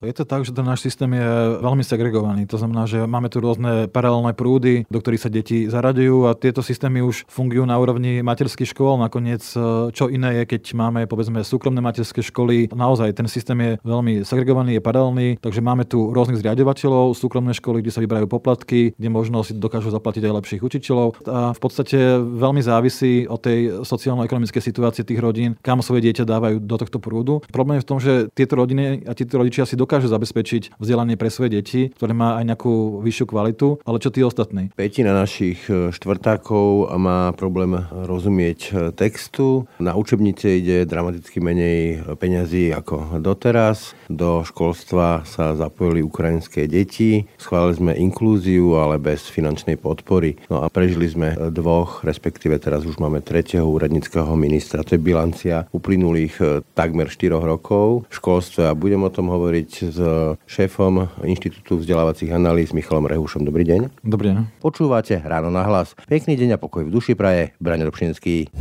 Je to tak, že ten náš systém je veľmi segregovaný. To znamená, že máme tu rôzne paralelné prúdy, do ktorých sa deti zaraďujú a tieto systémy už fungujú na úrovni materských škôl. Nakoniec, e, čo iné je, keď máme povedzme súkromné materské školy. Naozaj ten systém je veľmi segregovaný, je paralelný, takže máme tu rôznych zriadovateľov, súkromné školy, kde sa vyberajú poplatky, kde možno si dokážu zaplatiť aj lepších učiteľov. A v podstate veľmi závisí od tej sociálno-ekonomickej situácie tých rodín, kam svoje dieťa dávajú do tohto prúdu. Problém je v tom, že tieto rodiny a títo rodičia si dokážu zabezpečiť vzdelanie pre svoje deti, ktoré má aj nejakú vyššiu kvalitu, ale čo tí ostatní? Petina našich e, štvrtákov má problém rozumieť e, textu. Na učebnice ide dramaticky menej peňazí ako doteraz. Do školstva sa zapojili ukrajinské deti. Schválili sme inklúziu, ale bez finančnej podpory. No a prežili sme dvoch, respektíve teraz už máme tretieho úradníckého ministra. To je bilancia uplynulých e, takmer 4 rokov v školstve a budem o tom hovoriť s šéfom Inštitútu vzdelávacích analýz Michalom Rehušom. Dobrý deň. Dobrý deň. Počúvate Ráno na hlas. Pekný deň a pokoj v duši praje. Braňo Dobšinský.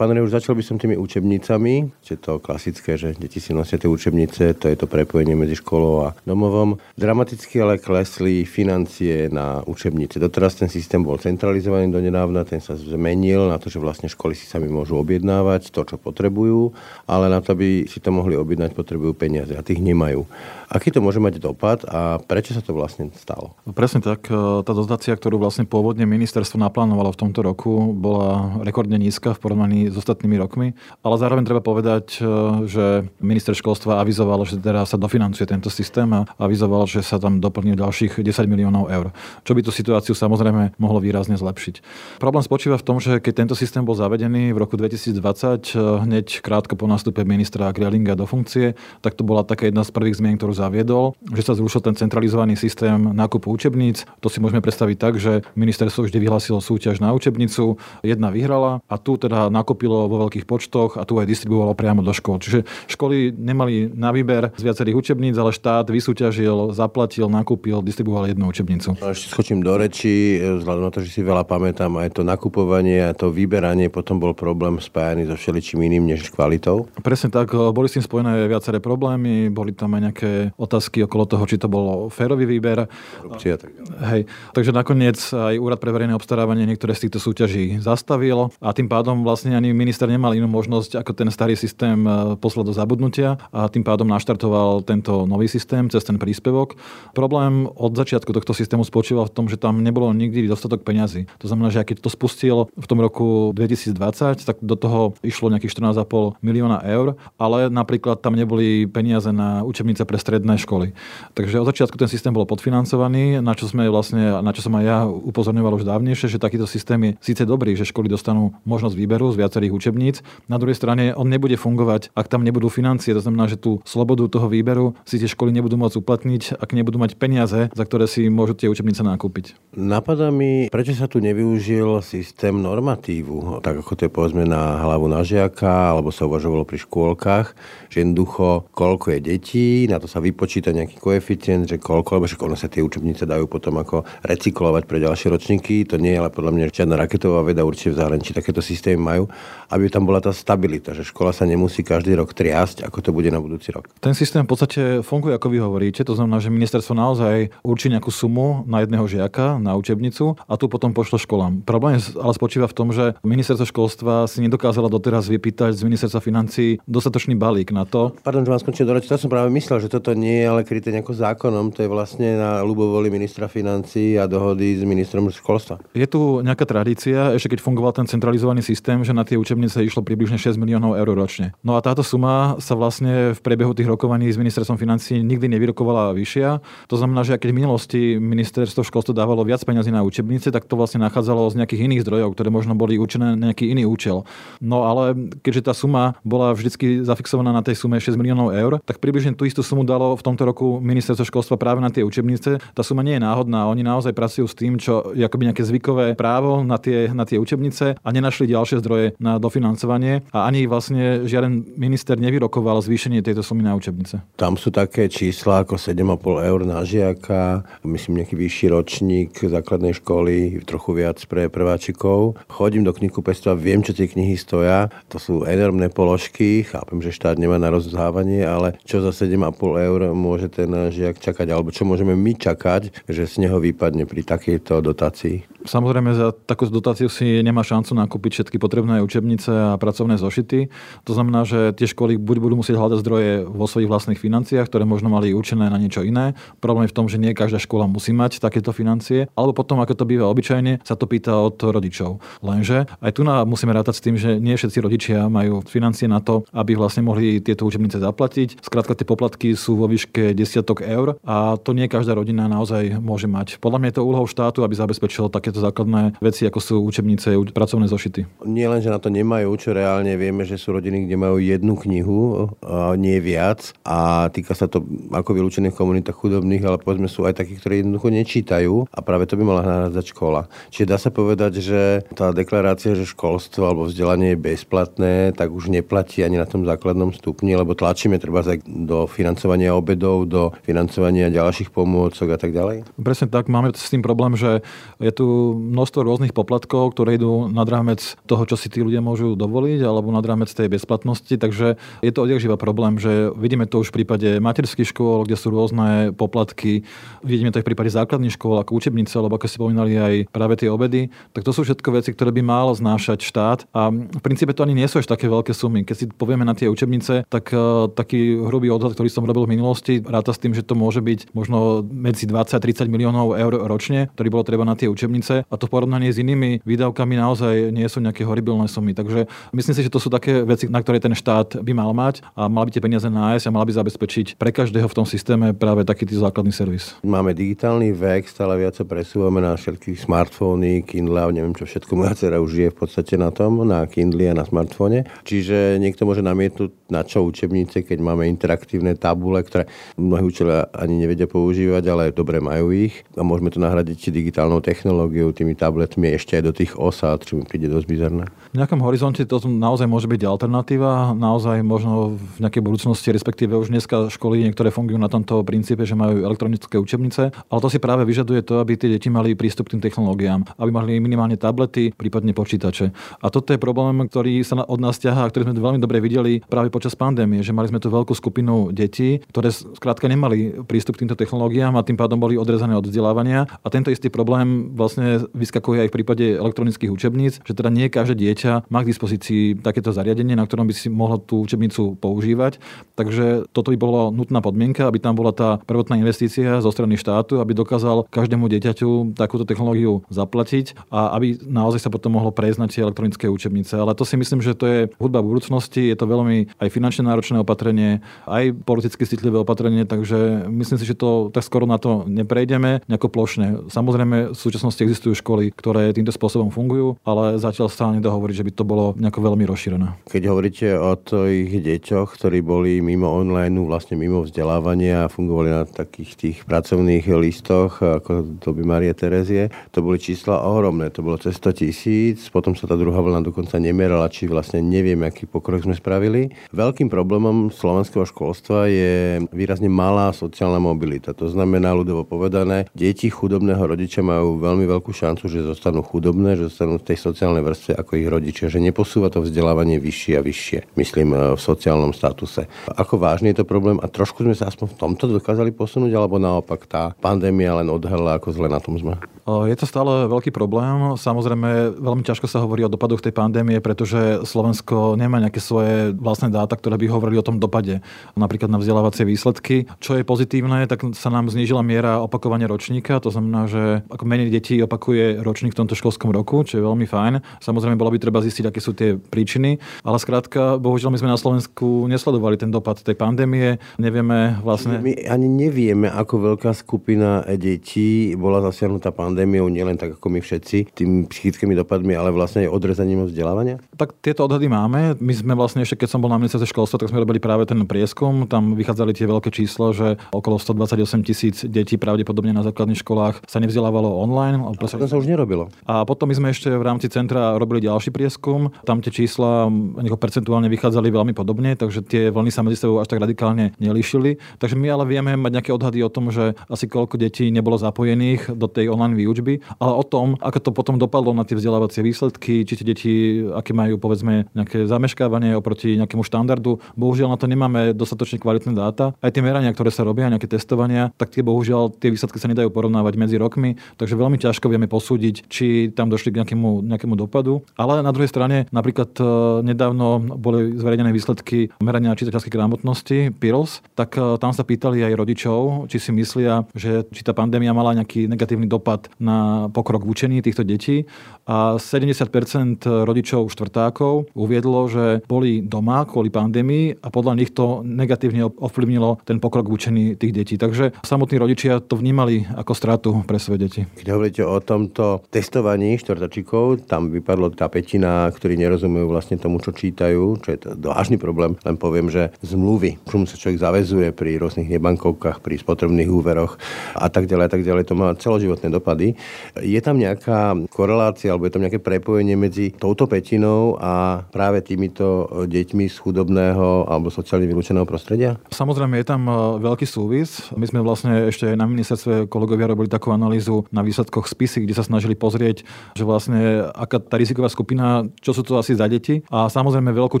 Pán už začal by som tými učebnicami, je to klasické, že deti si nosia tie učebnice, to je to prepojenie medzi školou a domovom. Dramaticky ale klesli financie na učebnice. Doteraz ten systém bol centralizovaný do nedávna, ten sa zmenil na to, že vlastne školy si sami môžu objednávať to, čo potrebujú, ale na to, aby si to mohli objednať, potrebujú peniaze a tých nemajú. Aký to môže mať dopad a prečo sa to vlastne stalo? Presne tak. E, tá dotácia, ktorú vlastne pôvodne ministerstvo naplánovalo v tomto roku, bola rekordne nízka v porovnaní s ostatnými rokmi, ale zároveň treba povedať, e, že minister školstva avizoval, že teda sa dofinancuje tento systém a avizoval, že sa tam doplní ďalších 10 miliónov eur, čo by tú situáciu samozrejme mohlo výrazne zlepšiť. Problém spočíva v tom, že keď tento systém bol zavedený v roku 2020, e, hneď krátko po nástupe ministra Grelinga do funkcie, tak to bola taká jedna z prvých zmien, ktorú zaviedol, že sa zrušil ten centralizovaný systém nákupu učebníc. To si môžeme predstaviť tak, že ministerstvo vždy vyhlásilo súťaž na učebnicu, jedna vyhrala a tu teda nakúpilo vo veľkých počtoch a tu aj distribuovalo priamo do škôl. Čiže školy nemali na výber z viacerých učebníc, ale štát vysúťažil, zaplatil, nakúpil, distribuoval jednu učebnicu. A ešte skočím do reči, vzhľadom na to, že si veľa pamätám, aj to nakupovanie a to vyberanie potom bol problém spájaný so všeličím iným než kvalitou. Presne tak, boli s tým spojené viaceré problémy, boli tam aj nejaké otázky okolo toho, či to bol férový výber. Korupcia, tak Hej. Takže nakoniec aj Úrad pre verejné obstarávanie niektoré z týchto súťaží zastavil a tým pádom vlastne ani minister nemal inú možnosť, ako ten starý systém e, poslať do zabudnutia a tým pádom naštartoval tento nový systém cez ten príspevok. Problém od začiatku tohto systému spočíval v tom, že tam nebolo nikdy dostatok peňazí. To znamená, že keď to spustil v tom roku 2020, tak do toho išlo nejakých 14,5 milióna eur, ale napríklad tam neboli peniaze na učebnice pre stredné školy. Takže od začiatku ten systém bol podfinancovaný, na čo, sme vlastne, na čo som aj ja upozorňoval už dávnejšie, že takýto systém je síce dobrý, že školy dostanú možnosť výberu z viacerých učebníc. Na druhej strane on nebude fungovať, ak tam nebudú financie. To znamená, že tú slobodu toho výberu si tie školy nebudú môcť uplatniť, ak nebudú mať peniaze, za ktoré si môžu tie učebnice nakúpiť. Napadá mi, prečo sa tu nevyužil systém normatívu, tak ako to je povedzme na hlavu na žiaka, alebo sa uvažovalo pri škôlkach, že jednoducho koľko je detí, na to sa vy vypočíta nejaký koeficient, že koľko, lebo však ono sa tie učebnice dajú potom ako recyklovať pre ďalšie ročníky. To nie je ale podľa mňa žiadna raketová veda, určite v zahraničí takéto systémy majú, aby tam bola tá stabilita, že škola sa nemusí každý rok triasť, ako to bude na budúci rok. Ten systém v podstate funguje, ako vy hovoríte, to znamená, že ministerstvo naozaj určí nejakú sumu na jedného žiaka na učebnicu a tu potom pošlo školám. Problém ale spočíva v tom, že ministerstvo školstva si nedokázalo doteraz vypýtať z ministerstva financí dostatočný balík na to. Pardon, že vám skončil do to som práve myslel, že toto nie je ale kryté nejako zákonom, to je vlastne na ľubovoli ministra financí a dohody s ministrom školstva. Je tu nejaká tradícia, ešte keď fungoval ten centralizovaný systém, že na tie učebnice išlo približne 6 miliónov eur ročne. No a táto suma sa vlastne v priebehu tých rokovaní s ministerstvom financí nikdy nevyrokovala vyššia. To znamená, že keď v minulosti ministerstvo školstva dávalo viac peniazy na učebnice, tak to vlastne nachádzalo z nejakých iných zdrojov, ktoré možno boli určené na nejaký iný účel. No ale keďže tá suma bola vždy zafixovaná na tej sume 6 miliónov eur, tak približne tú istú sumu dalo v tomto roku ministerstvo školstva práve na tie učebnice. Tá suma nie je náhodná. Oni naozaj pracujú s tým, čo je akoby nejaké zvykové právo na tie, na tie učebnice a nenašli ďalšie zdroje na dofinancovanie a ani vlastne žiaden minister nevyrokoval zvýšenie tejto sumy na učebnice. Tam sú také čísla ako 7,5 eur na žiaka, myslím nejaký vyšší ročník základnej školy, trochu viac pre prváčikov. Chodím do knihkupectva, viem, čo tie knihy stoja. To sú enormné položky, chápem, že štát nemá na rozdávanie, ale čo za 7,5 eur môže ten žiak čakať, alebo čo môžeme my čakať, že z neho vypadne pri takejto dotácii? Samozrejme, za takú dotáciu si nemá šancu nakúpiť všetky potrebné učebnice a pracovné zošity. To znamená, že tie školy buď budú musieť hľadať zdroje vo svojich vlastných financiách, ktoré možno mali určené na niečo iné. Problém je v tom, že nie každá škola musí mať takéto financie, alebo potom, ako to býva obyčajne, sa to pýta od rodičov. Lenže aj tu na musíme rátať s tým, že nie všetci rodičia majú financie na to, aby vlastne mohli tieto učebnice zaplatiť. Skrátka, tie poplatky sú vo výške desiatok eur a to nie každá rodina naozaj môže mať. Podľa mňa je to úlohou štátu, aby zabezpečil také takéto základné veci, ako sú učebnice, pracovné zošity. Nie len, že na to nemajú, čo reálne vieme, že sú rodiny, kde majú jednu knihu, a nie viac a týka sa to ako vylúčených komunitách chudobných, ale povedzme sú aj takí, ktorí jednoducho nečítajú a práve to by mala nahrádzať škola. Čiže dá sa povedať, že tá deklarácia, že školstvo alebo vzdelanie je bezplatné, tak už neplatí ani na tom základnom stupni, lebo tlačíme treba do financovania obedov, do financovania ďalších pomôcok a tak ďalej. Presne tak, máme s tým problém, že je tu množstvo rôznych poplatkov, ktoré idú nad rámec toho, čo si tí ľudia môžu dovoliť, alebo nad rámec tej bezplatnosti. Takže je to odjakživa problém, že vidíme to už v prípade materských škôl, kde sú rôzne poplatky. Vidíme to aj v prípade základných škôl, ako učebnice, alebo ako ste spomínali aj práve tie obedy. Tak to sú všetko veci, ktoré by mal znášať štát. A v princípe to ani nie sú až také veľké sumy. Keď si povieme na tie učebnice, tak uh, taký hrubý odhad, ktorý som robil v minulosti, ráta s tým, že to môže byť možno medzi 20 a 30 miliónov eur ročne, ktorý bolo treba na tie učebnice hranice a to porovnanie s inými výdavkami naozaj nie sú nejaké horibilné sumy. Takže myslím si, že to sú také veci, na ktoré ten štát by mal mať a mal by tie peniaze nájsť a mal by zabezpečiť pre každého v tom systéme práve taký tý základný servis. Máme digitálny vek, stále viac sa presúvame na všetky smartfóny, Kindle a neviem čo všetko. Moja dcera už je v podstate na tom, na Kindle a na smartfóne. Čiže niekto môže namietnúť na čo učebnice, keď máme interaktívne tabule, ktoré mnohí učiteľia ani nevedia používať, ale dobre majú ich a môžeme to nahradiť digitálnou technológiou technológiou, tými tabletmi ešte aj do tých osád, čo mi príde dosť bizarné. V nejakom horizonte to naozaj môže byť alternatíva, naozaj možno v nejakej budúcnosti, respektíve už dneska školy niektoré fungujú na tomto princípe, že majú elektronické učebnice, ale to si práve vyžaduje to, aby tie deti mali prístup k tým technológiám, aby mali minimálne tablety, prípadne počítače. A toto je problém, ktorý sa od nás ťahá, ktorý sme veľmi dobre videli práve počas pandémie, že mali sme tu veľkú skupinu detí, ktoré skrátka nemali prístup k týmto technológiám a tým pádom boli odrezané od vzdelávania. A tento istý problém vlastne vyskakuje aj v prípade elektronických učebníc, že teda nie každé dieťa má k dispozícii takéto zariadenie, na ktorom by si mohlo tú učebnicu používať. Takže toto by bolo nutná podmienka, aby tam bola tá prvotná investícia zo strany štátu, aby dokázal každému dieťaťu takúto technológiu zaplatiť a aby naozaj sa potom mohlo prejsť na tie elektronické učebnice. Ale to si myslím, že to je hudba budúcnosti, je to veľmi aj finančne náročné opatrenie, aj politicky citlivé opatrenie, takže myslím si, že to tak skoro na to neprejdeme nejako plošne. Samozrejme, v súčasnosti existujú existujú školy, ktoré týmto spôsobom fungujú, ale zatiaľ sa nedá že by to bolo nejako veľmi rozšírené. Keď hovoríte o tých deťoch, ktorí boli mimo online, vlastne mimo vzdelávania a fungovali na takých tých pracovných listoch, ako to by Marie Terezie, to boli čísla ohromné. To bolo cez 100 tisíc, potom sa tá druhá vlna dokonca nemerala, či vlastne nevieme, aký pokrok sme spravili. Veľkým problémom slovenského školstva je výrazne malá sociálna mobilita. To znamená, ľudovo povedané, deti chudobného rodiča majú veľmi veľkú šancu, že zostanú chudobné, že zostanú v tej sociálnej vrstve ako ich rodičia, že neposúva to vzdelávanie vyššie a vyššie, myslím, e, v sociálnom statuse. Ako vážny je to problém a trošku sme sa aspoň v tomto dokázali posunúť, alebo naopak tá pandémia len odhalila, ako zle na tom sme? Je to stále veľký problém. Samozrejme, veľmi ťažko sa hovorí o dopadoch tej pandémie, pretože Slovensko nemá nejaké svoje vlastné dáta, ktoré by hovorili o tom dopade. Napríklad na vzdelávacie výsledky. Čo je pozitívne, tak sa nám znížila miera opakovania ročníka. To znamená, že ako menej detí opakuje ročník v tomto školskom roku, čo je veľmi fajn. Samozrejme, bolo by treba zistiť, aké sú tie príčiny. Ale skrátka, bohužiaľ, my sme na Slovensku nesledovali ten dopad tej pandémie. Nevieme vlastne... My ani nevieme, ako veľká skupina detí bola zasiahnutá pandémiou, nielen tak ako my všetci, tými psychickými dopadmi, ale vlastne aj odrezaním vzdelávania? Tak tieto odhady máme. My sme vlastne ešte, keď som bol na ministerstve školstva, tak sme robili práve ten prieskum. Tam vychádzali tie veľké číslo, že okolo 128 tisíc detí pravdepodobne na základných školách sa nevzdelávalo online, To sa už nerobilo. A potom my sme ešte v rámci centra robili ďalší prieskum. Tam tie čísla percentuálne vychádzali veľmi podobne, takže tie vlny sa medzi sebou až tak radikálne nelíšili. Takže my ale vieme mať nejaké odhady o tom, že asi koľko detí nebolo zapojených do tej online výučby, ale o tom, ako to potom dopadlo na tie vzdelávacie výsledky, či tie deti, aké majú povedzme nejaké zameškávanie oproti nejakému štandardu. Bohužiaľ na to nemáme dostatočne kvalitné dáta. Aj tie merania, ktoré sa robia, nejaké testovania, tak tie bohužiaľ tie výsledky sa nedajú porovnávať medzi rokmi, takže veľmi ťažko vieme posúdiť, či tam došli k nejakému, nejakému dopadu. Ale na druhej strane, napríklad e, nedávno boli zverejnené výsledky merania čitateľskej gramotnosti PIRLS, tak e, tam sa pýtali aj rodičov, či si myslia, že či tá pandémia mala nejaký negatívny dopad na pokrok v učení týchto detí. A 70% rodičov štvrtákov uviedlo, že boli doma kvôli pandémii a podľa nich to negatívne ovplyvnilo ten pokrok v učení tých detí. Takže samotní rodičia to vnímali ako stratu pre svoje deti. Keď hovoríte o tomto testovaní štvrtačíkov, tam vypadlo tá petina, ktorí nerozumejú vlastne tomu, čo čítajú, čo je to vážny problém. Len poviem, že zmluvy, čomu sa človek zavezuje pri rôznych nebankovkách, pri spotrebných úveroch a tak ďalej, a tak ďalej, to má celoživotné dopady. Je tam nejaká korelácia alebo je tam nejaké prepojenie medzi touto petinou a práve týmito deťmi z chudobného alebo sociálne vylúčeného prostredia? Samozrejme je tam e, veľký súvis. My sme vlastne ešte aj na ministerstve kolegovia robili takú analýzu na výsledkoch spisy, kde sa snažili pozrieť, že vlastne aká tá riziková skupina, čo sú to asi za deti. A samozrejme veľkú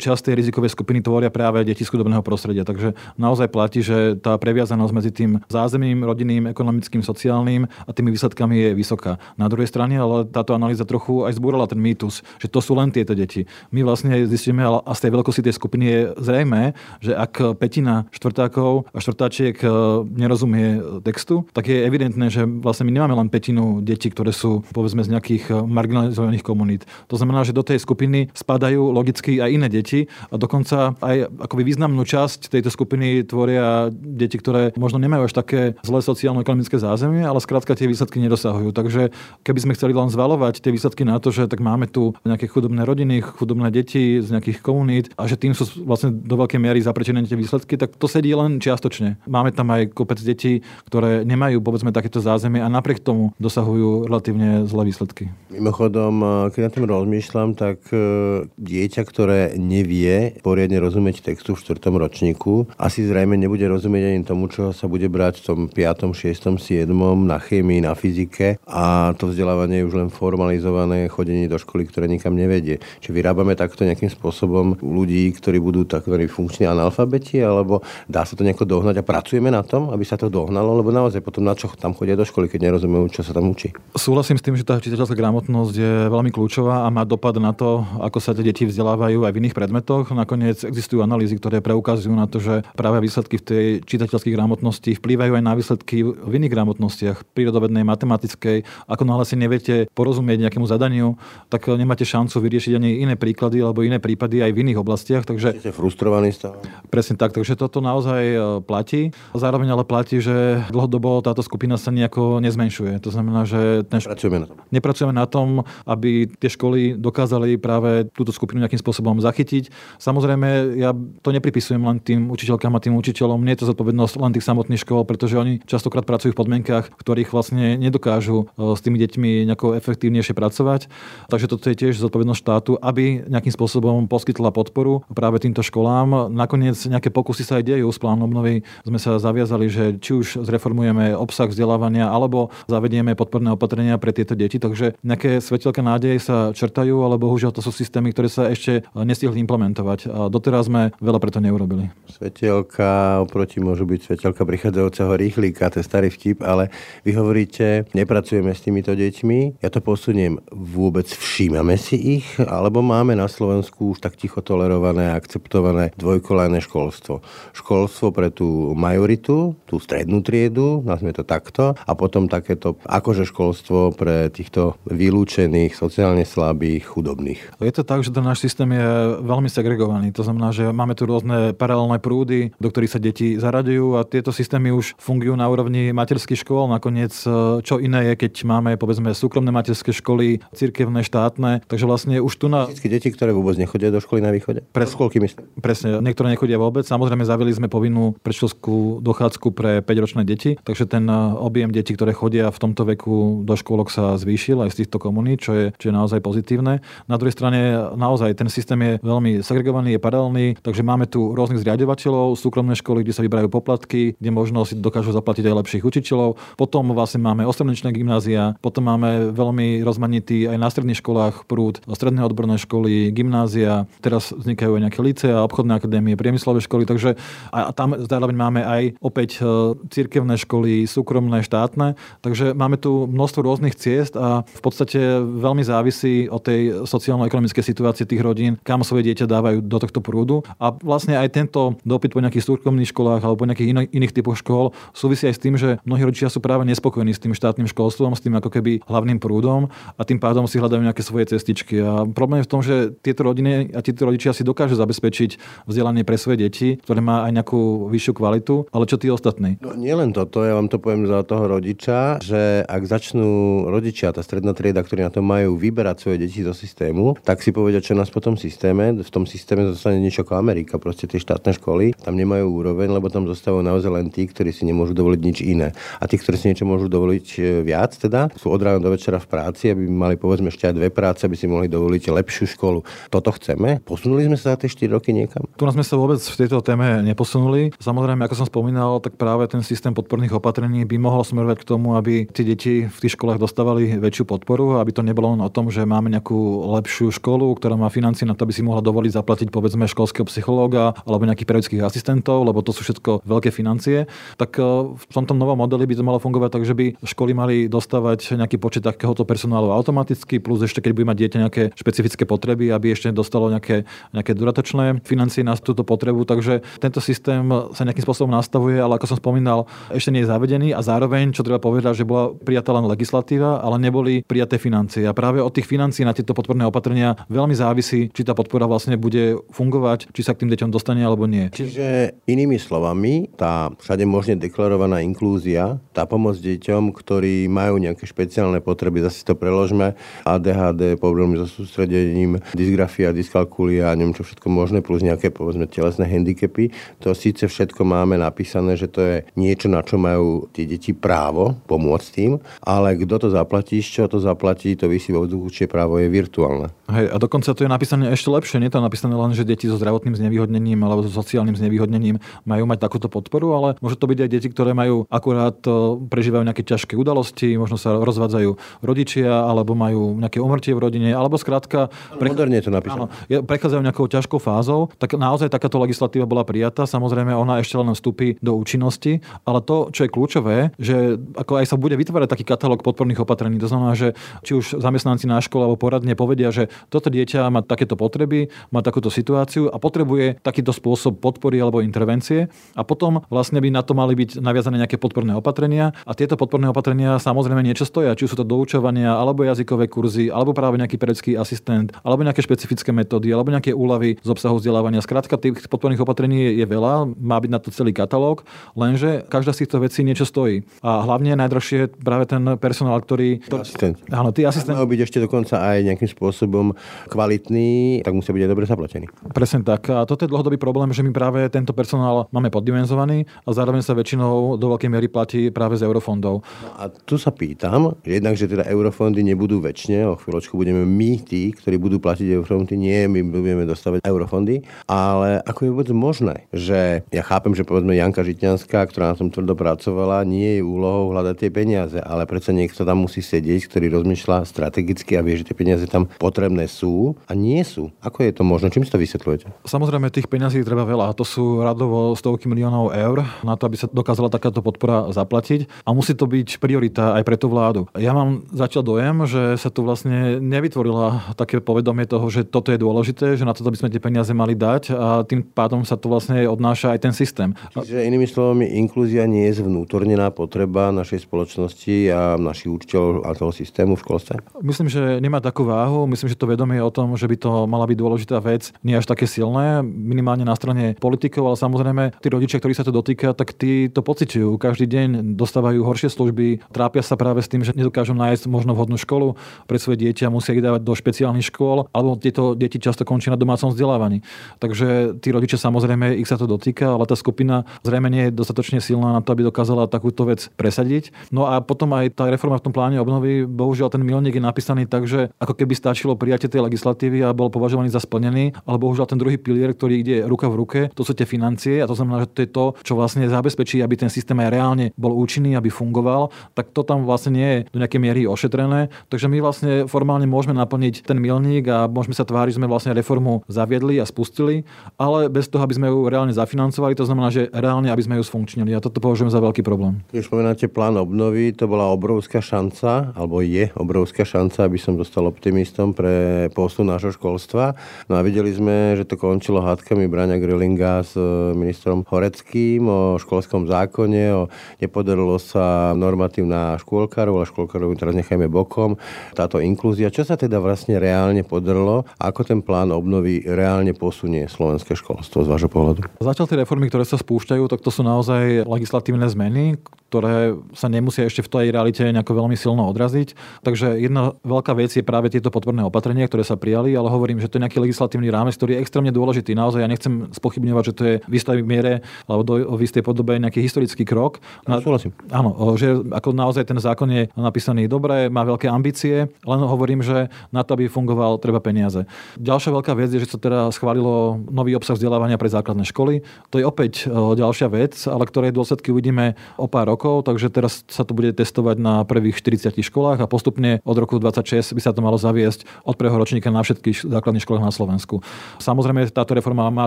časť tej rizikovej skupiny tvoria práve deti z chudobného prostredia. Takže naozaj platí, že tá previazanosť medzi tým zázemím, rodinným, ekonomickým, sociálnym a tými výsledkami je vysoká. Na druhej strane ale táto analýza trochu aj zbúrala ten mýtus, že to sú len tieto deti. My vlastne zistíme, a z tej veľkosti tej skupiny je zrejme, že ak petina štvrtákov a štvrtáčiek e, nerozumie textu, tak je evidentné, že vlastne my nemáme len petinu detí, ktoré sú povedzme z nejakých e, marginalizovaných komunít. To znamená, že do tej skupiny spadajú logicky aj iné deti a dokonca aj akoby významnú časť tejto skupiny tvoria deti, ktoré možno nemajú až také zlé sociálno-ekonomické zázemie, ale skrátka tie výsledky nedosahujú. Takže keby sme chceli len zvalovať tie výsledky na to, že tak máme tu nejaké chudobné rodiny, chudobné deti z nejakých komunít a že tým sú vlastne do veľkej miery zaprečené tie výsledky, tak to sedí len čiastočne. Máme tam aj kopec detí, ktoré nemajú povedzme takéto zázemie a napriek tomu dosahujú relatívne zlé výsledky. Mimochodom, eh, keď na tým rozmýšľam, tak eh, dieťa, ktoré nevie poriadne rozumieť textu v čtvrtom ročníku, asi zrejme nebude rozumieť ani tomu, čo sa bude brať v tom 5., 6., 7. na chémii, na fyzike a to vzdelávanie je už len formalizované chodenie do školy, ktoré nikam nevedie. Či vyrábame takto nejakým spôsobom ľudí, ktorí budú takí funkční analfabeti, alebo dá sa to nejako dohnať a pracujeme na tom, aby sa to dohnalo, lebo naozaj potom na čo tam chodia do školy, keď nerozumejú, čo sa tam učí. Súhlasím s tým, že tá čitateľská gramotnosť je veľmi kľúčová a má dopad na to, ako sa tie deti vzdelávajú aj v iných predmetoch. Nakoniec existujú analýzy, ktoré preukazujú na to, že práve výsledky v tej čitateľskej gramotnosti vplývajú aj na výsledky v iných gramotnostiach, prírodovednej, matematickej. Ako náhle si neviete porozumieť nejakému zadaniu, tak nemáte šancu vyriešiť ani iné príklady alebo iné prípady aj v iných oblastiach. Takže... Ste frustrovaní stále. Presne tak, takže toto naozaj e, platí. Zároveň ale platí, že dlhodobo táto skupina sa nejako nezmenšuje. To znamená, že ten... Pracujeme na tom. Nepracujeme na tom, aby tie školy dokázali práve túto skupinu nejakým spôsobom zachytiť. Samozrejme, ja to nepripisujem len tým učiteľkám a tým učiteľom. Nie je to zodpovednosť len tých samotných škôl, pretože oni častokrát pracujú v podmienkach, v ktorých vlastne nedokážu e, s tými deťmi nejako efektívnejšie pracovať. Takže toto je tiež zodpovednosť štátu, aby nejakým spôsobom poskytla podporu práve týmto školám. Nakoniec nejaké pokusy sa aj dejú s plánom obnovy. Sme sa zaviazali, že či už zreformujeme obsah vzdelávania alebo zavedieme podporné opatrenia pre tieto deti. Takže nejaké svetelka nádej sa črtajú, ale bohužiaľ to sú systémy, ktoré sa ešte nestihli implementovať. A doteraz sme veľa preto neurobili. Svetelka oproti môžu byť svetelka prichádzajúceho rýchlika, to je starý vtip, ale vy hovoríte, nepracujeme s týmito deťmi. Ja to posuniem. Vôbec všímame si ich, alebo máme na Slovensku už tak ticho tolerované a akceptované dvojkolajné školstvo. Školstvo pre tú majoritu, tú strednú triedu, nazvime to takto, a potom takéto akože školstvo pre týchto vylúčených, sociálne slabých, chudobných. Je to tak, že ten náš systém je veľmi segregovaný. To znamená, že máme tu rôzne paralelné prúdy, do ktorých sa deti zaraďujú a tieto systémy už fungujú na úrovni materských škôl. Nakoniec, e, čo iné je, keď máme povedzme súkromné materské školy, cirkevné, štátne. Takže vlastne už tu na... deti, ktoré vôbec nechodia do školy na východe? Pre školky myslím. Presne, niektoré nechodia vôbec. Samozrejme, zavili sme povinnú predškolskú dochádzku pre 5-ročné deti, takže ten e, objem detí, ktoré chodia v tomto veku do do škôlok sa zvýšil aj z týchto komunít, čo je, čo je naozaj pozitívne. Na druhej strane naozaj ten systém je veľmi segregovaný, je paralelný, takže máme tu rôznych zriadovateľov, súkromné školy, kde sa vyberajú poplatky, kde možno si dokážu zaplatiť aj lepších učiteľov. Potom vlastne máme ostredničné gymnázia, potom máme veľmi rozmanitý aj na stredných školách prúd, stredné odborné školy, gymnázia, teraz vznikajú aj nejaké licea, obchodné akadémie, priemyslové školy, takže a tam zároveň máme aj opäť e, cirkevné školy, súkromné, štátne, takže máme tu množstvo rôznych ciest a v podstate veľmi závisí od tej sociálno-ekonomickej situácie tých rodín, kam svoje dieťa dávajú do tohto prúdu. A vlastne aj tento dopyt po nejakých súkromných školách alebo po nejakých iných typoch škôl súvisí aj s tým, že mnohí rodičia sú práve nespokojní s tým štátnym školstvom, s tým ako keby hlavným prúdom a tým pádom si hľadajú nejaké svoje cestičky. A problém je v tom, že tieto rodiny a títo rodičia si dokážu zabezpečiť vzdelanie pre svoje deti, ktoré má aj nejakú vyššiu kvalitu, ale čo tí ostatní? No nie len toto, ja vám to poviem za toho rodiča, že ak začnú rodičia, tá stredná trieda, ktorí na to majú vyberať svoje deti do systému, tak si povedia, čo nás po tom systéme. V tom systéme zostane niečo ako Amerika, proste tie štátne školy tam nemajú úroveň, lebo tam zostávajú naozaj len tí, ktorí si nemôžu dovoliť nič iné. A tí, ktorí si niečo môžu dovoliť e, viac, teda sú od rána do večera v práci, aby mali povedzme ešte aj dve práce, aby si mohli dovoliť lepšiu školu. Toto chceme? Posunuli sme sa za tie 4 roky niekam? Tu sme sa vôbec v tejto téme neposunuli. Samozrejme, ako som spomínal, tak práve ten systém podporných opatrení by mohol smerovať k tomu, aby tie deti v tých školách dostávali väčšiu podporu, aby to nebolo len o tom, že máme nejakú lepšiu školu, ktorá má financie na to, aby si mohla dovoliť zaplatiť povedzme školského psychológa alebo nejakých pedagogických asistentov, lebo to sú všetko veľké financie. Tak e, v tomto novom modeli by to malo fungovať tak, že by školy mali dostávať nejaký počet takéhoto personálu automaticky, plus ešte keď bude mať dieťa nejaké špecifické potreby, aby ešte dostalo nejaké, nejaké dodatočné financie na túto potrebu. Takže tento systém sa nejakým spôsobom nastavuje, ale ako som spomínal, ešte nie je zavedený a zároveň, čo treba povedať, že bola prijatá len legislatíva, ale neboli prijaté financie. A práve od tých financií na tieto podporné opatrenia veľmi závisí, či tá podpora vlastne bude fungovať, či sa k tým deťom dostane alebo nie. Čiže inými slovami, tá všade možne deklarovaná inklúzia, tá pomoc deťom, ktorí majú nejaké špeciálne potreby, zase to preložme, ADHD, problémy so sústredením, dysgrafia, dyskalkulia, neviem čo všetko možné, plus nejaké povedzme telesné handicapy, to síce všetko máme napísané, že to je niečo, na čo majú tie deti právo pomôcť tým, ale kto to zaplatí, z čo to zaplatí, to vysí vo vzduchu, právo je virtuálne. Hej, a dokonca to je napísané ešte lepšie. Nie je to napísané len, že deti so zdravotným znevýhodnením alebo so sociálnym znevýhodnením majú mať takúto podporu, ale môže to byť aj deti, ktoré majú akurát e, prežívajú nejaké ťažké udalosti, možno sa rozvádzajú rodičia alebo majú nejaké umrtie v rodine, alebo skrátka. Moderne to napísané. Áno, prechádzajú nejakou ťažkou fázou, tak naozaj takáto legislatíva bola prijatá. Samozrejme, ona ešte len vstúpi do účinnosti, ale to, čo je kľúčové, že ako aj sa bude vytvárať taký katalóg podporných opatrení. To znamená, že či už zamestnanci na škole alebo poradne povedia, že toto dieťa má takéto potreby, má takúto situáciu a potrebuje takýto spôsob podpory alebo intervencie a potom vlastne by na to mali byť naviazané nejaké podporné opatrenia a tieto podporné opatrenia samozrejme niečo stoja, či sú to doučovania alebo jazykové kurzy, alebo práve nejaký pedagogický asistent, alebo nejaké špecifické metódy, alebo nejaké úlavy z obsahu vzdelávania. Skrátka, tých podporných opatrení je veľa, má byť na to celý katalóg, lenže každá z týchto vecí niečo stojí. A hlavne najdražšie práve ten personál, ktorý... To, asistent. Áno, tí asistent. Majú byť ešte dokonca aj nejakým spôsobom kvalitný, tak musia byť aj dobre zaplatení. Presne tak. A toto je dlhodobý problém, že my práve tento personál máme poddimenzovaný a zároveň sa väčšinou do veľkej miery platí práve z eurofondov. No a tu sa pýtam, jednak, že teda eurofondy nebudú väčšine, o chvíľočku budeme my tí, ktorí budú platiť eurofondy, nie my budeme dostávať eurofondy, ale ako je vôbec možné, že ja chápem, že povedzme Janka Žitňanská, ktorá na tom tvrdo pracovala, nie je úlohou hľadať tie peniaze, ale predsa niekto tam musí sedieť, ktorý rozmýšľa strategicky a vie, že tie peniaze tam potrebné sú a nie sú. Ako je to možné? Čím si to vysvetľujete? Samozrejme, tých peňazí treba veľa. To sú radovo stovky miliónov eur na to, aby sa dokázala takáto podpora zaplatiť. A musí to byť priorita aj pre tú vládu. Ja mám zatiaľ dojem, že sa tu vlastne nevytvorila také povedomie toho, že toto je dôležité, že na to by sme tie peniaze mali dať a tým pádom sa tu vlastne odnáša aj ten systém. Čiže inými slovami, inklúzia nie je zvnútornená potreba našej spoločnosti a našich učiteľov a toho systému v školstve? Myslím, že nemá takú váhu. Myslím, že to vedomie o tom, že by to mala byť dôležitá vec, nie až také silné, minimálne na strane politikov, ale samozrejme tí rodičia, ktorí sa to dotýka, tak tí to pociťujú. Každý deň dostávajú horšie služby, trápia sa práve s tým, že nedokážu nájsť možno vhodnú školu pre svoje dieťa, musia ich dávať do špeciálnych škôl, alebo tieto deti často končia na domácom vzdelávaní. Takže tí rodičia samozrejme ich sa to dotýka, ale tá skupina zrejme nie je dostatočne silná na to, aby dokázala takúto vec presadiť. No a potom aj tá reforma v tom pláne obnovy, bohužiaľ ten milník je napísaný tak, že ako keby stačilo prijatie tej legislatívy a bol považovaný za splnený, ale bohužiaľ ten druhý pilier, ktorý ide ruka v ruke, to sú tie financie a to znamená, že to je to, čo vlastne zabezpečí, aby ten systém aj reálne bol účinný, aby fungoval, tak to tam vlastne nie je do nejakej miery ošetrené. Takže my vlastne formálne môžeme naplniť ten milník a môžeme sa tváriť, že sme vlastne reformu zaviedli a spustili, ale bez toho, aby sme ju reálne zafinancovali, to znamená, že reálne, aby sme ju sfunkčnili. A toto považujem za veľký problém. Keď spomínate plán obnovy, to bola obrovská šanca, alebo je obrovská šanca, aby som dostal optimistom pre posun nášho školstva. No a videli sme, že to končilo hádkami Braňa Grillinga s e, ministrom Horeckým o školskom zákone, o nepodarilo sa normatív na škôlkarov, ale škôlkarov teraz nechajme bokom. Táto inklúzia, čo sa teda vlastne reálne podarilo, ako ten plán obnovy reálne posunie slovenské školstvo z vášho pohľadu? Zatiaľ tie reformy, ktoré sa spúšťajú, tak to sú naozaj legislatívne zmeny, ktoré sa nemusia ešte v tej realite nejako veľmi silno odraziť. Takže jedna veľká vec je práve tieto podporné opatrenia, ktoré sa prijali, ale hovorím, že to je nejaký legislatívny rámec, ktorý je extrémne dôležitý. Naozaj ja nechcem spochybňovať, že to je v istej miere alebo do, v istej podobe nejaký historický krok. Na, súhlasím. Áno, že ako naozaj ten zákon je napísaný dobre, má veľké ambície, len hovorím, že na to, aby fungoval, treba peniaze. Ďalšia veľká vec je, že sa teda schválilo nový obsah vzdelávania pre základné školy. To je opäť ďalšia vec, ale ktorej dôsledky uvidíme o pár rokov rokov, takže teraz sa to bude testovať na prvých 40 školách a postupne od roku 26 by sa to malo zaviesť od prvého ročníka na všetkých základných školách na Slovensku. Samozrejme, táto reforma má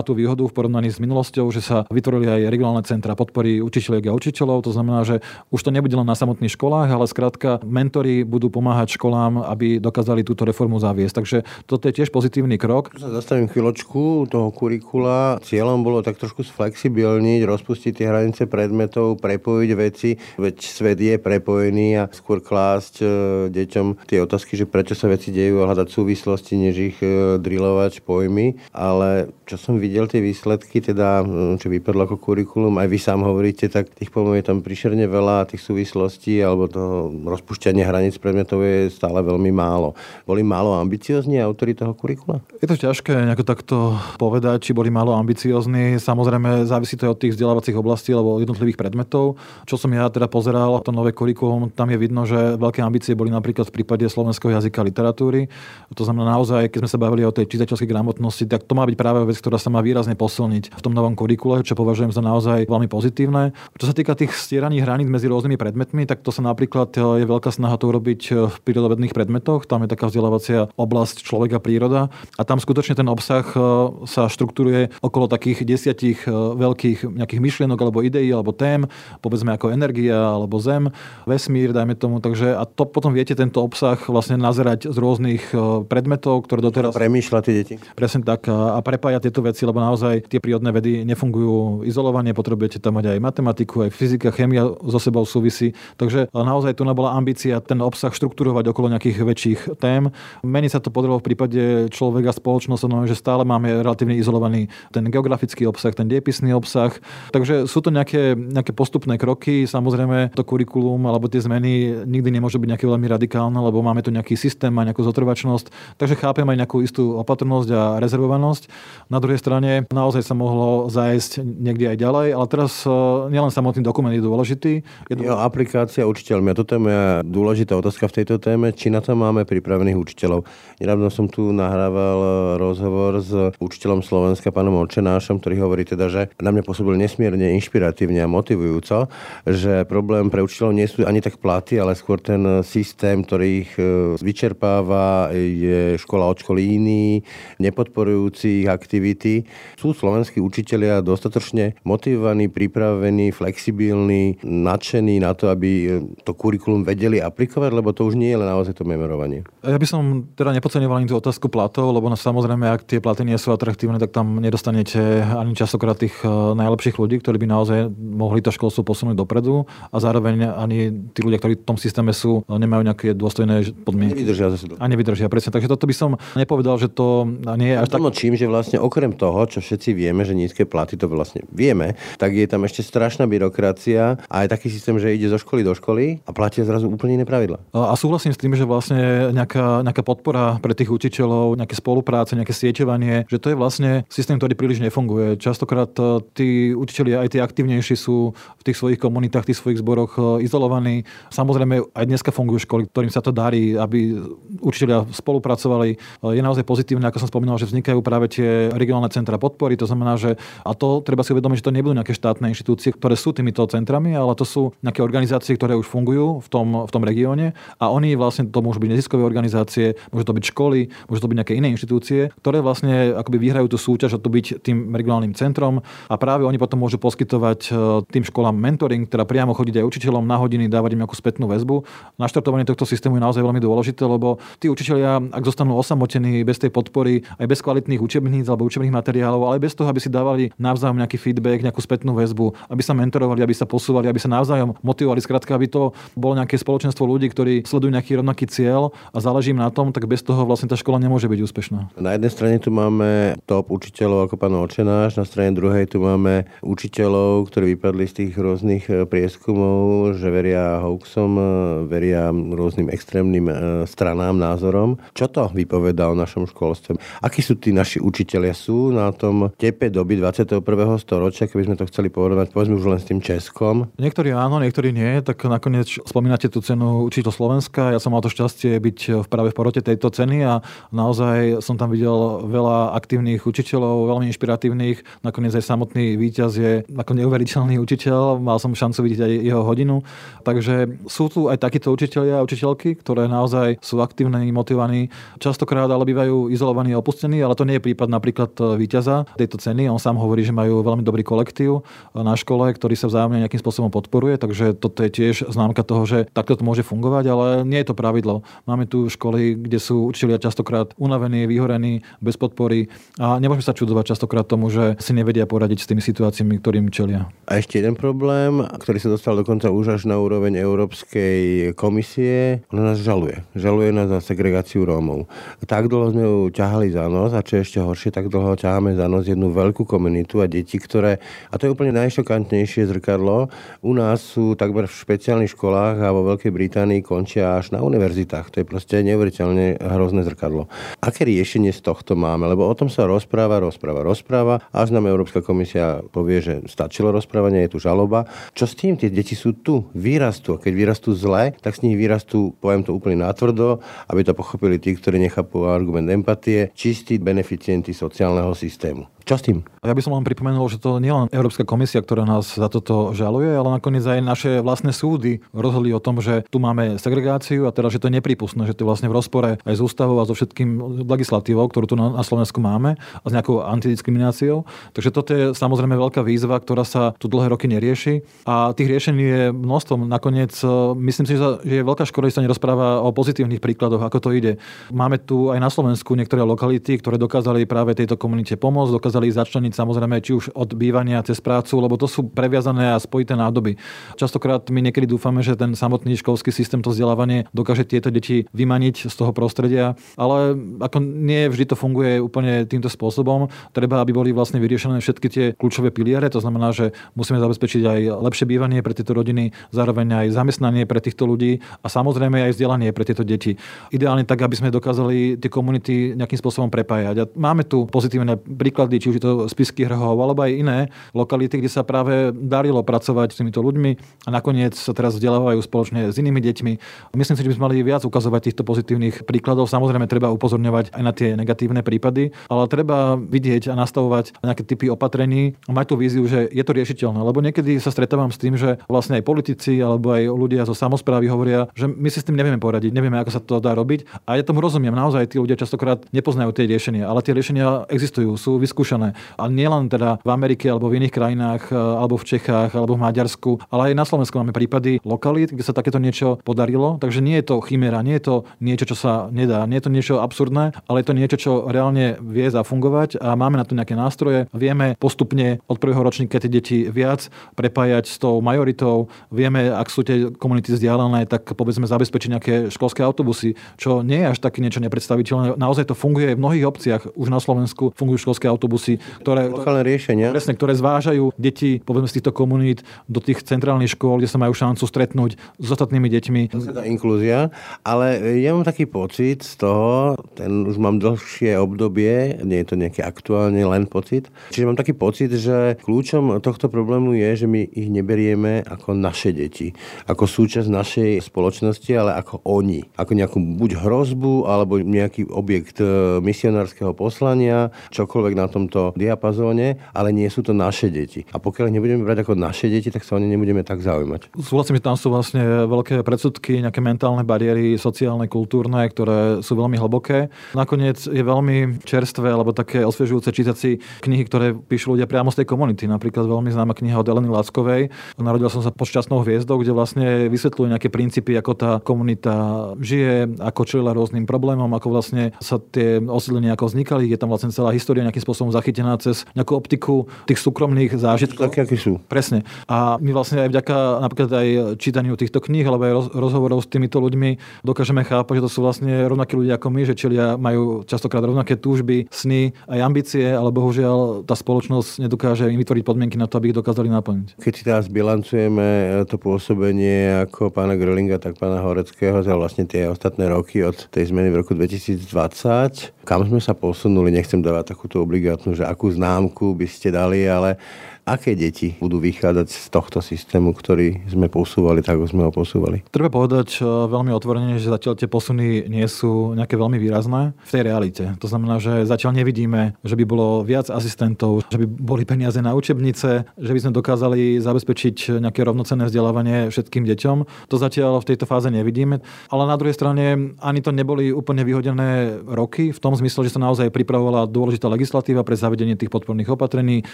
tú výhodu v porovnaní s minulosťou, že sa vytvorili aj regionálne centra podpory učiteľiek a učiteľov. To znamená, že už to nebude len na samotných školách, ale skrátka mentori budú pomáhať školám, aby dokázali túto reformu zaviesť. Takže toto je tiež pozitívny krok. Zastavím chvíľočku toho kurikula. Cieľom bolo tak trošku sflexibilniť, rozpustiť tie hranice predmetov, prepojiť veci veci, veď svet je prepojený a skôr klásť e, deťom tie otázky, že prečo sa veci dejú a hľadať súvislosti, než ich e, drilovať pojmy. Ale čo som videl tie výsledky, teda čo vypadlo ako kurikulum, aj vy sám hovoríte, tak tých pojmov je tam prišerne veľa, tých súvislostí alebo to rozpušťanie hraníc predmetov je stále veľmi málo. Boli málo ambiciozni autori toho kurikula? Je to ťažké nejako takto povedať, či boli málo ambiciozni. Samozrejme závisí to aj od tých vzdelávacích oblastí alebo jednotlivých predmetov. Čo som teda pozeral to nové kurikulum, tam je vidno, že veľké ambície boli napríklad v prípade slovenského jazyka a literatúry. To znamená naozaj, keď sme sa bavili o tej čitateľskej gramotnosti, tak to má byť práve vec, ktorá sa má výrazne posilniť v tom novom kurikule, čo považujem za naozaj veľmi pozitívne. Čo sa týka tých stieraných hraníc medzi rôznymi predmetmi, tak to sa napríklad e, je veľká snaha to urobiť e, v prírodovedných predmetoch. Tam je taká vzdelávacia oblasť človeka príroda a tam skutočne ten obsah e, sa štruktúruje okolo takých desiatich veľkých nejakých myšlienok alebo ideí alebo tém, povedzme ako energia energia alebo zem, vesmír, dajme tomu. Takže a to potom viete tento obsah vlastne nazerať z rôznych e, predmetov, ktoré doteraz... Premýšľa tie deti. Presne tak a prepájať tieto veci, lebo naozaj tie prírodné vedy nefungujú izolovane, potrebujete tam mať aj matematiku, aj fyzika, chémia so sebou súvisí. Takže naozaj tu bola ambícia ten obsah štruktúrovať okolo nejakých väčších tém. Mení sa to podarilo v prípade človeka a spoločnosť, no, že stále máme relatívne izolovaný ten geografický obsah, ten diepisný obsah. Takže sú to nejaké, nejaké postupné kroky. Samozrejme, to kurikulum alebo tie zmeny nikdy nemôže byť nejaké veľmi radikálne, lebo máme tu nejaký systém, má nejakú zotrvačnosť. Takže chápem aj nejakú istú opatrnosť a rezervovanosť. Na druhej strane naozaj sa mohlo zájsť niekde aj ďalej, ale teraz e, nielen samotný dokument je dôležitý. Je dôležitý. Jo, aplikácia učiteľmi. A toto je moja dôležitá otázka v tejto téme. Či na to máme pripravených učiteľov? Nedávno som tu nahrával rozhovor s učiteľom Slovenska, pánom Olčenášom, ktorý hovorí teda, že na mňa pôsobil nesmierne inšpiratívne a motivujúco, že problém pre učiteľov nie sú ani tak platy, ale skôr ten systém, ktorý ich e, vyčerpáva, je škola od školy iný, nepodporujúci ich aktivity. Sú slovenskí učitelia dostatočne motivovaní, pripravení, flexibilní, nadšení na to, aby e, to kurikulum vedeli aplikovať, lebo to už nie je len naozaj to memorovanie. Ja by som teda nepodceňoval ani tú otázku platov, lebo no, samozrejme, ak tie platy nie sú atraktívne, tak tam nedostanete ani častokrát tých e, najlepších ľudí, ktorí by naozaj mohli to školstvo posunúť dopredu a zároveň ani tí ľudia, ktorí v tom systéme sú, nemajú nejaké dôstojné podmienky. Nevydržia zase. A nevydržia, presne. Takže toto by som nepovedal, že to nie je až tak... čím, že vlastne okrem toho, čo všetci vieme, že nízke platy, to vlastne vieme, tak je tam ešte strašná byrokracia a aj taký systém, že ide zo školy do školy a platia zrazu úplne iné pravidla. A súhlasím s tým, že vlastne nejaká, nejaká podpora pre tých učiteľov, nejaké spolupráce, nejaké sieťovanie, že to je vlastne systém, ktorý príliš nefunguje. Častokrát tí učiteľi aj tí aktívnejší sú v tých svojich komunitách komunitách, tých svojich zboroch e, izolovaní. Samozrejme, aj dneska fungujú školy, ktorým sa to darí, aby učiteľia spolupracovali. E, je naozaj pozitívne, ako som spomínal, že vznikajú práve tie regionálne centra podpory. To znamená, že a to treba si uvedomiť, že to nebudú nejaké štátne inštitúcie, ktoré sú týmito centrami, ale to sú nejaké organizácie, ktoré už fungujú v tom, v tom regióne a oni vlastne to môžu byť neziskové organizácie, môžu to byť školy, môžu to byť nejaké iné inštitúcie, ktoré vlastne akoby vyhrajú tú súťaž a to byť tým regionálnym centrom a práve oni potom môžu poskytovať e, tým školám mentoring, teda priamo chodiť aj učiteľom na hodiny, dávať im nejakú spätnú väzbu. Naštartovanie tohto systému je naozaj veľmi dôležité, lebo tí učiteľia, ak zostanú osamotení bez tej podpory, aj bez kvalitných učebníc alebo učebných materiálov, ale bez toho, aby si dávali navzájom nejaký feedback, nejakú spätnú väzbu, aby sa mentorovali, aby sa posúvali, aby sa navzájom motivovali, skrátka, aby to bolo nejaké spoločenstvo ľudí, ktorí sledujú nejaký rovnaký cieľ a záleží im na tom, tak bez toho vlastne tá škola nemôže byť úspešná. Na jednej strane tu máme top učiteľov ako pán Očenáš, na strane druhej tu máme učiteľov, ktorí vypadli z tých rôznych e, prieskumov, že veria hoaxom, e, veria rôznym extrémnym e, stranám, názorom. Čo to vypoveda o našom školstve? Akí sú tí naši učiteľia? Sú na tom tepe doby 21. storočia, keby sme to chceli porovnať, povedzme už len s tým Českom? Niektorí áno, niektorí nie. Tak nakoniec spomínate tú cenu učiteľ Slovenska. Ja som mal to šťastie byť v práve v porote tejto ceny a naozaj som tam videl veľa aktívnych učiteľov, veľmi inšpiratívnych. Nakoniec aj samotný víťaz je ako neuveriteľný učiteľ. Mal som šancu vidieť aj jeho hodinu. Takže sú tu aj takíto učiteľia a učiteľky, ktoré naozaj sú aktívne, motivovaní. Častokrát ale bývajú izolovaní a opustení, ale to nie je prípad napríklad víťaza tejto ceny. On sám hovorí, že majú veľmi dobrý kolektív na škole, ktorý sa vzájomne nejakým spôsobom podporuje, takže toto je tiež známka toho, že takto to môže fungovať, ale nie je to pravidlo. Máme tu školy, kde sú učiteľia častokrát unavení, vyhorení, bez podpory a nemôžeme sa čudovať častokrát tomu, že si nevedia poradiť s tými situáciami, ktorým čelia. A ešte jeden problém, ktorý sa dostal dokonca už až na úroveň Európskej komisie, ona nás žaluje. Žaluje nás za segregáciu Rómov. Tak dlho sme ju ťahali za nos a čo ešte horšie, tak dlho ťaháme za nos jednu veľkú komunitu a deti, ktoré, a to je úplne najšokantnejšie zrkadlo, u nás sú takmer v špeciálnych školách a vo Veľkej Británii končia až na univerzitách. To je proste neuveriteľne hrozné zrkadlo. Aké riešenie z tohto máme? Lebo o tom sa rozpráva, rozpráva, rozpráva, až nám Európska komisia povie, že stačilo rozprávanie, je tu žaloba. Čo s tým? Tie deti sú tu, vyrastú. A keď vyrastú zle, tak z nich vyrastú, poviem to úplne natvrdo, aby to pochopili tí, ktorí nechápu argument empatie, čistí beneficienti sociálneho systému. Čo s tým? Ja by som len pripomenul, že to nie len Európska komisia, ktorá nás za toto žaluje, ale nakoniec aj naše vlastné súdy rozhodli o tom, že tu máme segregáciu a teda, že to je nepripustné, že to je vlastne v rozpore aj s ústavou a so všetkým legislatívou, ktorú tu na Slovensku máme a s nejakou antidiskrimináciou. Takže toto je samozrejme veľká výzva, ktorá sa tu dlhé roky nerieši a tých riešení je množstvo. Nakoniec e, myslím si, že je veľká škoda, že sa nerozpráva o pozitívnych príkladoch, ako to ide. Máme tu aj na Slovensku niektoré lokality, ktoré dokázali práve tejto komunite pomôcť, dokázali dokázali začleniť samozrejme či už od bývania cez prácu, lebo to sú previazané a spojité nádoby. Častokrát my niekedy dúfame, že ten samotný školský systém, to vzdelávanie dokáže tieto deti vymaniť z toho prostredia, ale ako nie vždy to funguje úplne týmto spôsobom. Treba, aby boli vlastne vyriešené všetky tie kľúčové piliere, to znamená, že musíme zabezpečiť aj lepšie bývanie pre tieto rodiny, zároveň aj zamestnanie pre týchto ľudí a samozrejme aj vzdelanie pre tieto deti. Ideálne tak, aby sme dokázali tie komunity nejakým spôsobom prepájať. A máme tu pozitívne príklady, už je to spisky hrhov, alebo aj iné lokality, kde sa práve darilo pracovať s týmito ľuďmi a nakoniec sa teraz vzdelávajú spoločne s inými deťmi. Myslím si, že by sme mali viac ukazovať týchto pozitívnych príkladov. Samozrejme, treba upozorňovať aj na tie negatívne prípady, ale treba vidieť a nastavovať nejaké typy opatrení a mať tú víziu, že je to riešiteľné. Lebo niekedy sa stretávam s tým, že vlastne aj politici alebo aj ľudia zo samozprávy hovoria, že my si s tým nevieme poradiť, nevieme, ako sa to dá robiť. A ja tomu rozumiem, naozaj tí ľudia častokrát nepoznajú tie riešenia, ale tie riešenia existujú, sú vyskúšané vyskúšané. A nielen teda v Amerike alebo v iných krajinách, e, alebo v Čechách, alebo v Maďarsku, ale aj na Slovensku máme prípady lokalít, kde sa takéto niečo podarilo. Takže nie je to chimera, nie je to niečo, čo sa nedá, nie je to niečo absurdné, ale je to niečo, čo reálne vie zafungovať a máme na to nejaké nástroje. Vieme postupne od prvého ročníka tie deti viac prepájať s tou majoritou. Vieme, ak sú tie komunity vzdialené, tak povedzme zabezpečiť nejaké školské autobusy, čo nie je až také niečo nepredstaviteľné. Naozaj to funguje v mnohých obciach. Už na Slovensku fungujú školské autobusy autobusy, ktoré, Lokálne riešenia. Presne, ktoré zvážajú deti, povedzme z týchto komunít do tých centrálnych škôl, kde sa majú šancu stretnúť s ostatnými deťmi. To je tá inklúzia, ale ja mám taký pocit z toho, ten už mám dlhšie obdobie, nie je to nejaký aktuálne len pocit, čiže mám taký pocit, že kľúčom tohto problému je, že my ich neberieme ako naše deti, ako súčasť našej spoločnosti, ale ako oni. Ako nejakú buď hrozbu, alebo nejaký objekt e, misionárskeho poslania, čokoľvek na tomto diapazóne, ale nie sú to naše deti. A pokiaľ ich nebudeme brať ako naše deti, tak sa o ne nebudeme tak zaujímať. Súhlasím, že tam sú vlastne veľké predsudky, nejaké mentálne bariéry, sociálne, kultúrne, ktoré sú veľmi hlboké. Nakoniec je veľmi čerstvé alebo také osviežujúce čítať si knihy, ktoré píšu ľudia priamo z tej komunity. Napríklad veľmi známa kniha od Eleny Lackovej. Narodil som sa pod šťastnou hviezdou, kde vlastne vysvetľuje nejaké princípy, ako tá komunita žije, ako čelila rôznym problémom, ako vlastne sa tie osídlenia ako vznikali. Je tam vlastne celá história nejakým spôsobom zachytená cez nejakú optiku tých súkromných zážitkov. Také, aké sú. Presne. A my vlastne aj vďaka napríklad aj čítaniu týchto kníh alebo aj roz, rozhovorov s týmito ľuďmi dokážeme chápať, že to sú vlastne rovnakí ľudia ako my, že čelia majú častokrát rovnaké túžby, sny aj ambície, ale bohužiaľ tá spoločnosť nedokáže im vytvoriť podmienky na to, aby ich dokázali naplniť. Keď si teraz bilancujeme to pôsobenie ako pána Grölinga, tak pána Horeckého za vlastne tie ostatné roky od tej zmeny v roku 2020, kam sme sa posunuli, nechcem dávať takúto obligátnu, že akú známku by ste dali, ale aké deti budú vychádzať z tohto systému, ktorý sme posúvali tak, ako sme ho posúvali? Treba povedať e, veľmi otvorene, že zatiaľ tie posuny nie sú nejaké veľmi výrazné v tej realite. To znamená, že zatiaľ nevidíme, že by bolo viac asistentov, že by boli peniaze na učebnice, že by sme dokázali zabezpečiť nejaké rovnocenné vzdelávanie všetkým deťom. To zatiaľ v tejto fáze nevidíme. Ale na druhej strane ani to neboli úplne vyhodené roky, v tom zmysle, že sa naozaj pripravovala dôležitá legislatíva pre zavedenie tých podporných opatrení,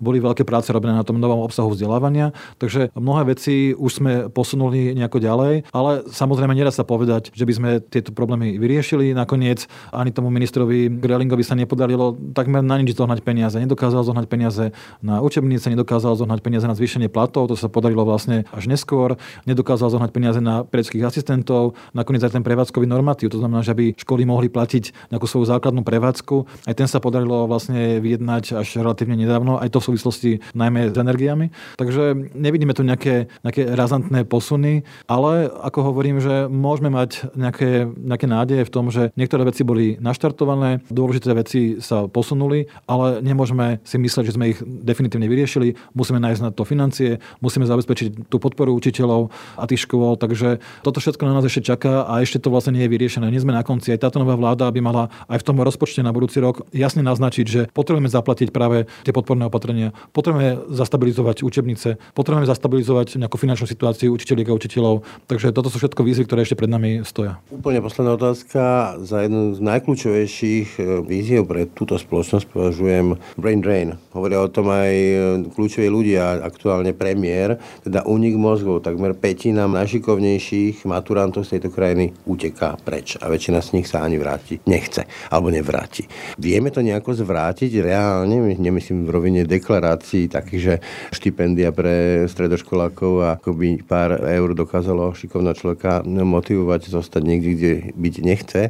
boli veľké práce robené na tom novom obsahu vzdelávania, takže mnohé veci už sme posunuli nejako ďalej, ale samozrejme nedá sa povedať, že by sme tieto problémy vyriešili. Nakoniec ani tomu ministrovi Grelingovi sa nepodarilo takmer na nič zohnať peniaze. Nedokázal zohnať peniaze na učebnice, nedokázal zohnať peniaze na zvýšenie platov, to sa podarilo vlastne až neskôr. Nedokázal zohnať peniaze na predských asistentov, nakoniec aj ten prevádzkový normatív, to znamená, že by školy mohli platiť nejakú svoju základnú prevádzku. Aj ten sa podarilo vlastne vyjednať až relatívne nedávno, aj to v súvislosti najmä najmä s energiami. Takže nevidíme tu nejaké, nejaké razantné posuny, ale ako hovorím, že môžeme mať nejaké, nejaké nádeje v tom, že niektoré veci boli naštartované, dôležité veci sa posunuli, ale nemôžeme si myslieť, že sme ich definitívne vyriešili. Musíme nájsť na to financie, musíme zabezpečiť tú podporu učiteľov a tých škôl, takže toto všetko na nás ešte čaká a ešte to vlastne nie je vyriešené. Nie sme na konci. Aj táto nová vláda by mala aj v tom rozpočte na budúci rok jasne naznačiť, že potrebujeme zaplatiť práve tie podporné opatrenia. Potrebujeme zastabilizovať učebnice, potrebujeme zastabilizovať nejakú finančnú situáciu učiteľiek a učiteľov. Takže toto sú všetko výzvy, ktoré ešte pred nami stoja. Úplne posledná otázka. Za jednu z najkľúčovejších e, víziev pre túto spoločnosť považujem brain drain. Hovoria o tom aj e, kľúčoví ľudia, aktuálne premiér, teda únik mozgov. Takmer petina najšikovnejších maturantov z tejto krajiny uteká preč a väčšina z nich sa ani vráti nechce alebo nevráti. Vieme to nejako zvrátiť reálne, nemyslím v rovine deklarácií takých že štipendia pre stredoškolákov a akoby pár eur dokázalo šikovná človeka motivovať zostať niekde, kde byť nechce.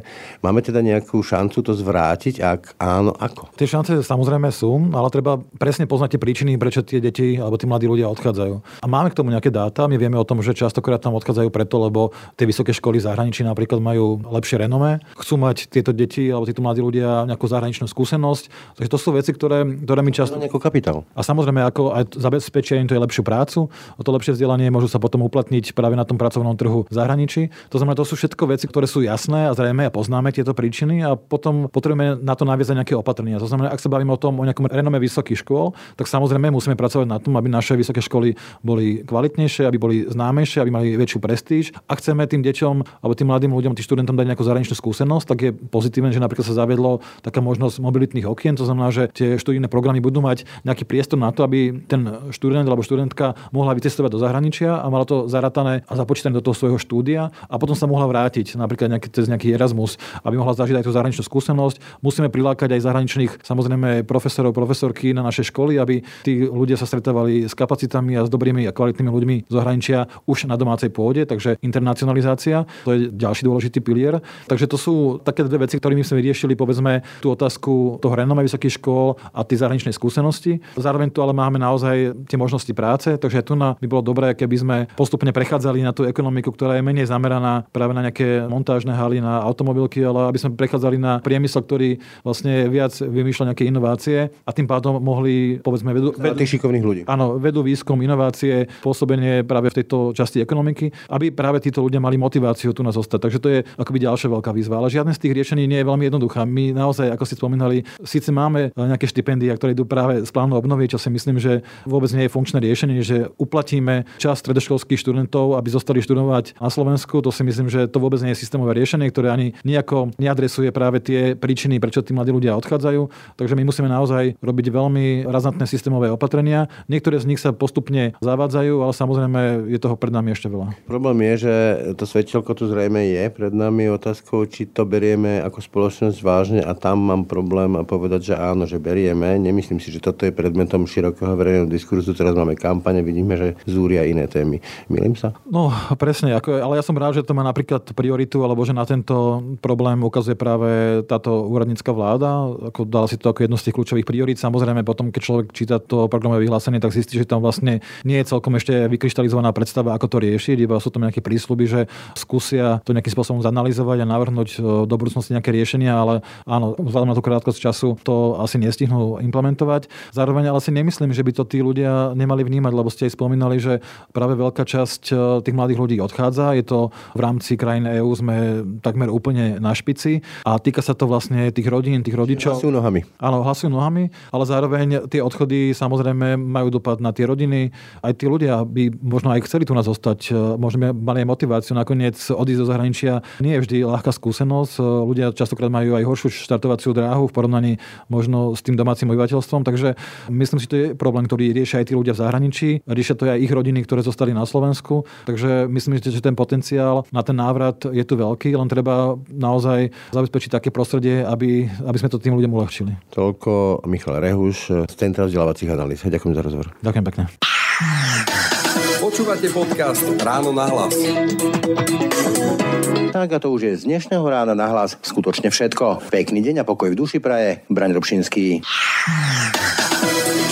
Máme teda nejakú šancu to zvrátiť? Ak áno, ako? Tie šance samozrejme sú, ale treba presne poznať tie príčiny, prečo tie deti alebo tí mladí ľudia odchádzajú. A máme k tomu nejaké dáta. My vieme o tom, že častokrát tam odchádzajú preto, lebo tie vysoké školy zahraničí napríklad majú lepšie renome. Chcú mať tieto deti alebo títo mladí ľudia nejakú zahraničnú skúsenosť. Takže to sú veci, ktoré, ktoré my často... Nejaký kapitál. A samozrejme, ako aj zabezpečia im to je lepšiu prácu, o to lepšie vzdelanie môžu sa potom uplatniť práve na tom pracovnom trhu v zahraničí. To znamená, to sú všetko veci, ktoré sú jasné a zrejme a poznáme tieto príčiny a potom potrebujeme na to naviazať nejaké opatrenia. To znamená, ak sa bavíme o tom o nejakom renome vysokých škôl, tak samozrejme musíme pracovať na tom, aby naše vysoké školy boli kvalitnejšie, aby boli známejšie, aby mali väčšiu prestíž. Ak chceme tým deťom alebo tým mladým ľuďom, tým študentom dať nejakú zahraničnú skúsenosť, tak je pozitívne, že napríklad sa zaviedlo taká možnosť mobilitných okien, to znamená, že tie študijné programy budú mať nejaký priestor na to, aby aby ten študent alebo študentka mohla vycestovať do zahraničia a mala to zaratané a započítané do toho svojho štúdia a potom sa mohla vrátiť napríklad nejaký, cez nejaký Erasmus, aby mohla zažiť aj tú zahraničnú skúsenosť. Musíme prilákať aj zahraničných samozrejme profesorov, profesorky na naše školy, aby tí ľudia sa stretávali s kapacitami a s dobrými a kvalitnými ľuďmi z zahraničia už na domácej pôde, takže internacionalizácia, to je ďalší dôležitý pilier. Takže to sú také dve veci, ktorými sme vyriešili povedzme tú otázku toho renome vysokých škôl a tie zahraničnej skúsenosti. Zároveň tu ale máme naozaj tie možnosti práce, takže tu na by bolo dobré, keby sme postupne prechádzali na tú ekonomiku, ktorá je menej zameraná práve na nejaké montážne haly, na automobilky, ale aby sme prechádzali na priemysel, ktorý vlastne viac vymýšľa nejaké inovácie a tým pádom mohli, povedzme, vedú, vedú tých šikovných ľudí. Áno, vedú výskum, inovácie, pôsobenie práve v tejto časti ekonomiky, aby práve títo ľudia mali motiváciu tu na zostať. Takže to je akoby ďalšia veľká výzva. Ale žiadne z tých riešení nie je veľmi jednoduchá. My naozaj, ako ste spomínali, síce máme nejaké štipendia, ktoré idú práve z plánu obnovy, čo si myslím, že vôbec nie je funkčné riešenie, že uplatíme čas stredoškolských študentov, aby zostali študovať na Slovensku. To si myslím, že to vôbec nie je systémové riešenie, ktoré ani nejako neadresuje práve tie príčiny, prečo tí mladí ľudia odchádzajú. Takže my musíme naozaj robiť veľmi razantné systémové opatrenia. Niektoré z nich sa postupne zavádzajú, ale samozrejme je toho pred nami ešte veľa. Problém je, že to svetelko tu zrejme je pred nami otázkou, či to berieme ako spoločnosť vážne a tam mám problém povedať, že áno, že berieme. Nemyslím si, že toto je predmetom širokého verejného diskurzu. Teraz máme kampane, vidíme, že zúria iné témy. Milím sa? No, presne. Ako, ale ja som rád, že to má napríklad prioritu, alebo že na tento problém ukazuje práve táto úradnícka vláda. Ako dala si to ako jedno z tých kľúčových priorít. Samozrejme, potom, keď človek číta to programové vyhlásenie, tak zistí, že tam vlastne nie je celkom ešte vykryštalizovaná predstava, ako to riešiť. Iba sú tam nejaké prísľuby, že skúsia to nejakým spôsobom zanalizovať a navrhnúť e, do budúcnosti nejaké riešenia, ale áno, vzhľadom na tú krátkosť času to asi nestihnú implementovať. Zároveň ale si nemyslím, že by to tí ľudia nemali vnímať, lebo ste aj spomínali, že práve veľká časť e, tých mladých ľudí odchádza. Je to v rámci krajín EÚ sme takmer úplne na špici a týka sa to vlastne tých rodín, tých rodičov. Hlasujú nohami. Áno, hlasujú nohami, ale zároveň tie odchody samozrejme majú dopad na tie rodiny. Aj tí ľudia by možno aj chceli tu nás zostať, e, možno mali aj motiváciu nakoniec odísť do zahraničia. Nie je vždy ľahká skúsenosť. E, ľudia častokrát majú aj horšiu štartovaciu dráhu v porovnaní možno s tým domácim obyvateľstvom, takže myslím si, že to je problém, ktorý riešia aj tí ľudia v zahraničí, riešia to aj ich rodiny, ktoré zostali na Slovensku, takže myslím si, že ten potenciál na ten návrat je tu veľký, len treba naozaj zabezpečiť také prostredie, aby, aby sme to tým ľuďom uľahčili. Toľko Michal Rehuš z Centra vzdelávacích analýz. Ďakujem za rozhovor. Ďakujem pekne. Počúvate podcast Ráno na hlas. Tak a to už je z dnešného rána na hlas skutočne všetko. Pekný deň a pokoj v duši praje. Braň Robšinský.